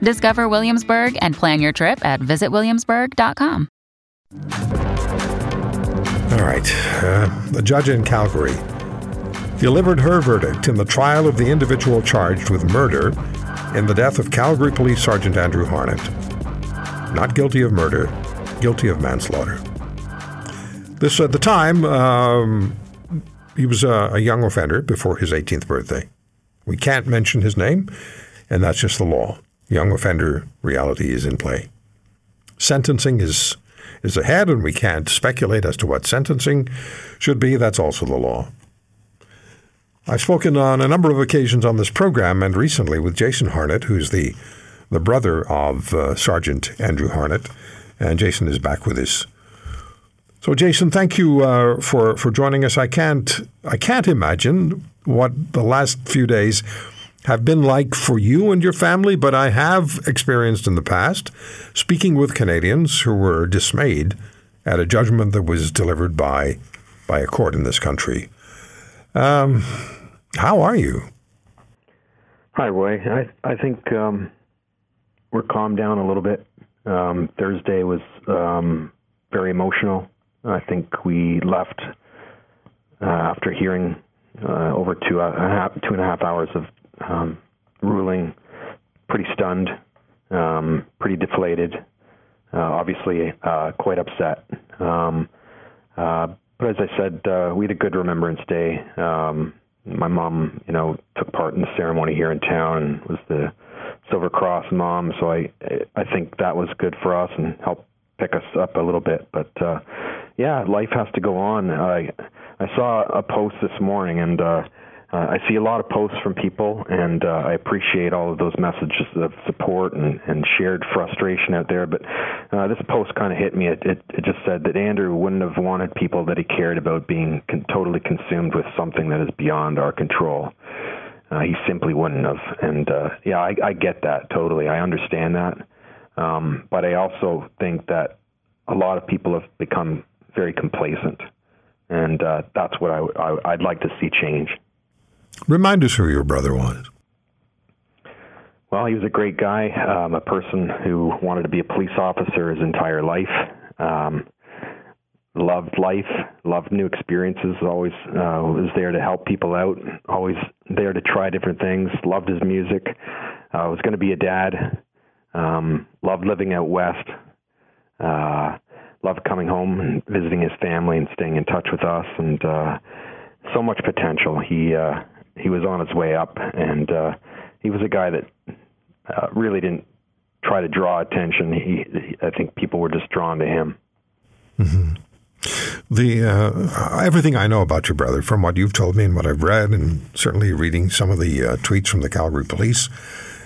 Discover Williamsburg and plan your trip at visitwilliamsburg.com. All right. Uh, the judge in Calgary delivered her verdict in the trial of the individual charged with murder in the death of Calgary Police Sergeant Andrew Harnett. Not guilty of murder, guilty of manslaughter. This, at the time, um, he was a, a young offender before his 18th birthday. We can't mention his name, and that's just the law. Young offender reality is in play. Sentencing is is ahead, and we can't speculate as to what sentencing should be. That's also the law. I've spoken on a number of occasions on this program and recently with Jason Harnett, who's the the brother of uh, Sergeant Andrew Harnett, and Jason is back with us. So, Jason, thank you uh, for for joining us. I can't I can't imagine what the last few days have been like for you and your family, but I have experienced in the past speaking with Canadians who were dismayed at a judgment that was delivered by by a court in this country. Um, how are you? Hi, Roy. I I think um, we're calmed down a little bit. Um, Thursday was um, very emotional. I think we left uh, after hearing uh, over two, uh, half, two and a half hours of um, ruling, pretty stunned, um, pretty deflated, uh, obviously uh, quite upset. Um, uh, but as I said, uh, we had a good Remembrance Day. Um, my mom, you know, took part in the ceremony here in town and was the Silver Cross mom. So I, I think that was good for us and helped pick us up a little bit. But uh, yeah, life has to go on. I, I saw a post this morning and. Uh, uh, I see a lot of posts from people, and uh, I appreciate all of those messages of support and, and shared frustration out there. But uh, this post kind of hit me. It, it, it just said that Andrew wouldn't have wanted people that he cared about being con- totally consumed with something that is beyond our control. Uh, he simply wouldn't have. And uh, yeah, I, I get that totally. I understand that. Um, but I also think that a lot of people have become very complacent, and uh, that's what I, I, I'd like to see change. Remind us who your brother was. Well, he was a great guy, um, a person who wanted to be a police officer his entire life. Um, loved life, loved new experiences, always uh, was there to help people out, always there to try different things, loved his music, uh, was going to be a dad, um, loved living out west, uh, loved coming home and visiting his family and staying in touch with us, and uh, so much potential. He uh, he was on his way up, and uh, he was a guy that uh, really didn't try to draw attention. He, he, I think people were just drawn to him. Mm-hmm. The uh, everything I know about your brother, from what you've told me and what I've read, and certainly reading some of the uh, tweets from the Calgary Police,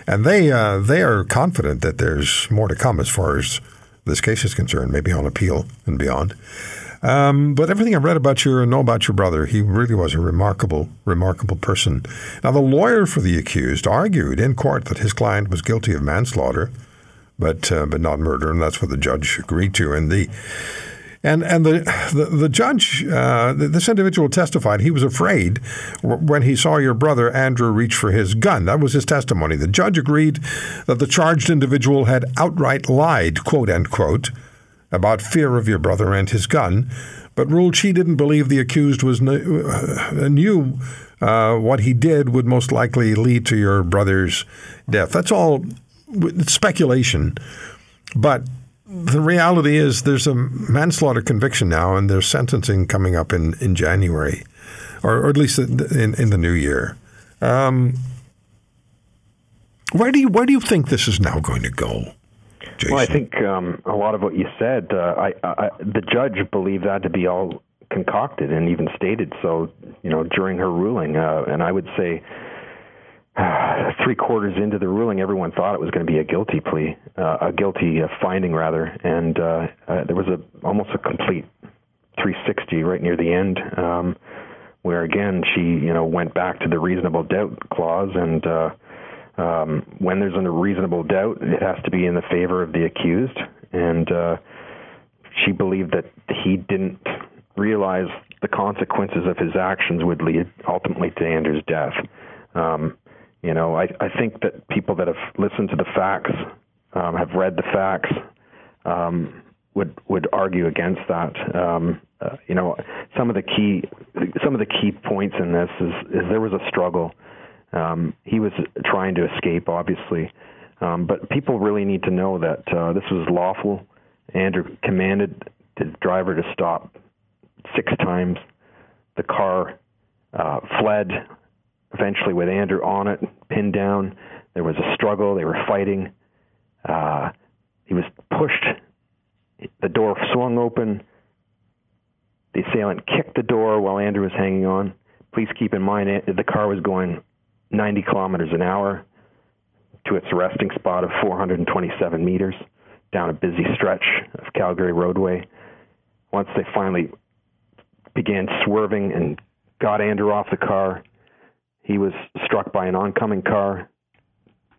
and they uh, they are confident that there's more to come as far as this case is concerned, maybe on appeal and beyond. Um, but everything I read about you and know about your brother, he really was a remarkable, remarkable person. Now, the lawyer for the accused argued in court that his client was guilty of manslaughter, but uh, but not murder, and that's what the judge agreed to. And the and and the the, the judge, uh, this individual testified he was afraid when he saw your brother Andrew reach for his gun. That was his testimony. The judge agreed that the charged individual had outright lied, quote unquote, about fear of your brother and his gun, but ruled she didn't believe the accused was uh, knew uh, what he did would most likely lead to your brother's death. That's all speculation, but the reality is there's a manslaughter conviction now, and there's sentencing coming up in, in January, or, or at least in, in the new year. Um, where do you where do you think this is now going to go? Jason? Well, I think um, a lot of what you said, uh, I, I, the judge believed that to be all concocted and even stated so, you know, during her ruling. Uh, and I would say three quarters into the ruling, everyone thought it was going to be a guilty plea, uh, a guilty uh, finding rather, and uh, uh, there was a almost a complete 360 right near the end, um, where again she you know went back to the reasonable doubt clause, and uh, um, when there's a reasonable doubt, it has to be in the favor of the accused, and uh, she believed that he didn't realize the consequences of his actions would lead ultimately to Andrew's death. Um, you know, I, I think that people that have listened to the facts, um, have read the facts, um, would would argue against that. Um, uh, you know, some of the key some of the key points in this is is there was a struggle. Um, he was trying to escape, obviously, um, but people really need to know that uh, this was lawful. Andrew commanded the driver to stop six times. The car uh, fled eventually with Andrew on it, pinned down. There was a struggle. They were fighting. Uh, he was pushed. The door swung open. The assailant kicked the door while Andrew was hanging on. Please keep in mind the car was going 90 kilometers an hour to its resting spot of 427 meters down a busy stretch of Calgary roadway. Once they finally began swerving and got Andrew off the car, he was struck by an oncoming car,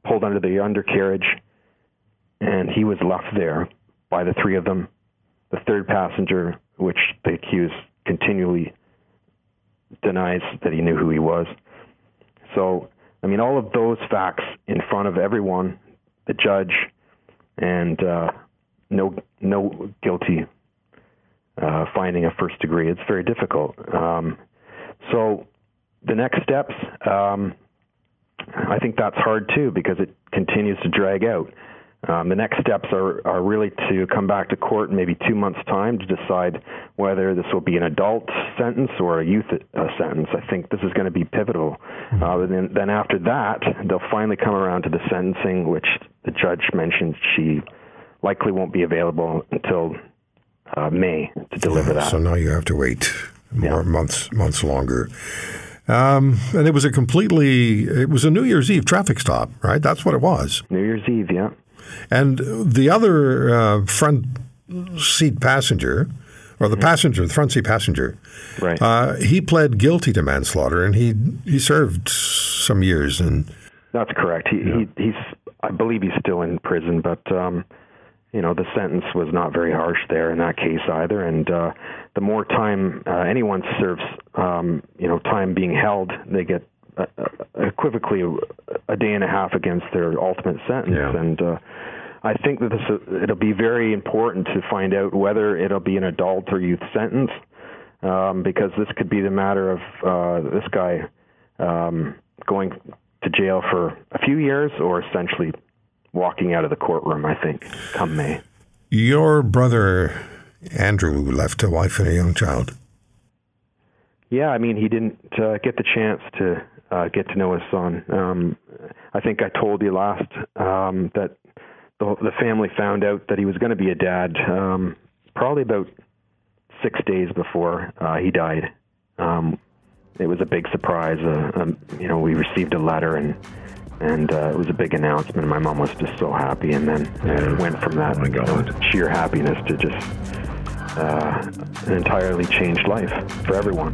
pulled under the undercarriage, and he was left there by the three of them. The third passenger, which the accused continually denies that he knew who he was. So, I mean, all of those facts in front of everyone, the judge, and uh, no no guilty uh, finding a first degree. It's very difficult. Um, so the next steps, um, I think that's hard too because it continues to drag out. Um, the next steps are, are really to come back to court in maybe two months' time to decide whether this will be an adult sentence or a youth uh, sentence. I think this is going to be pivotal. Mm-hmm. Uh, then, then after that, they'll finally come around to the sentencing, which the judge mentioned she likely won't be available until uh, May to deliver that. So now you have to wait more yeah. months months longer. Um, and it was a completely, it was a New Year's Eve traffic stop, right? That's what it was. New Year's Eve, yeah. And the other uh, front seat passenger, or the mm-hmm. passenger, the front seat passenger, right? Uh, he pled guilty to manslaughter, and he he served some years. And that's correct. He, yeah. he he's I believe he's still in prison, but um, you know the sentence was not very harsh there in that case either and uh the more time uh, anyone serves um you know time being held they get equivocally a day and a half against their ultimate sentence yeah. and uh I think that this it'll be very important to find out whether it'll be an adult or youth sentence um because this could be the matter of uh this guy um going to jail for a few years or essentially walking out of the courtroom, I think, come May. Your brother, Andrew, left a wife and a young child. Yeah, I mean, he didn't uh, get the chance to uh, get to know his son. Um, I think I told you last um, that the, the family found out that he was going to be a dad um, probably about six days before uh, he died. Um, it was a big surprise. Uh, um, you know, we received a letter and and uh, it was a big announcement. My mom was just so happy, and then yeah. it went from that oh you know, sheer happiness to just uh, an entirely changed life for everyone.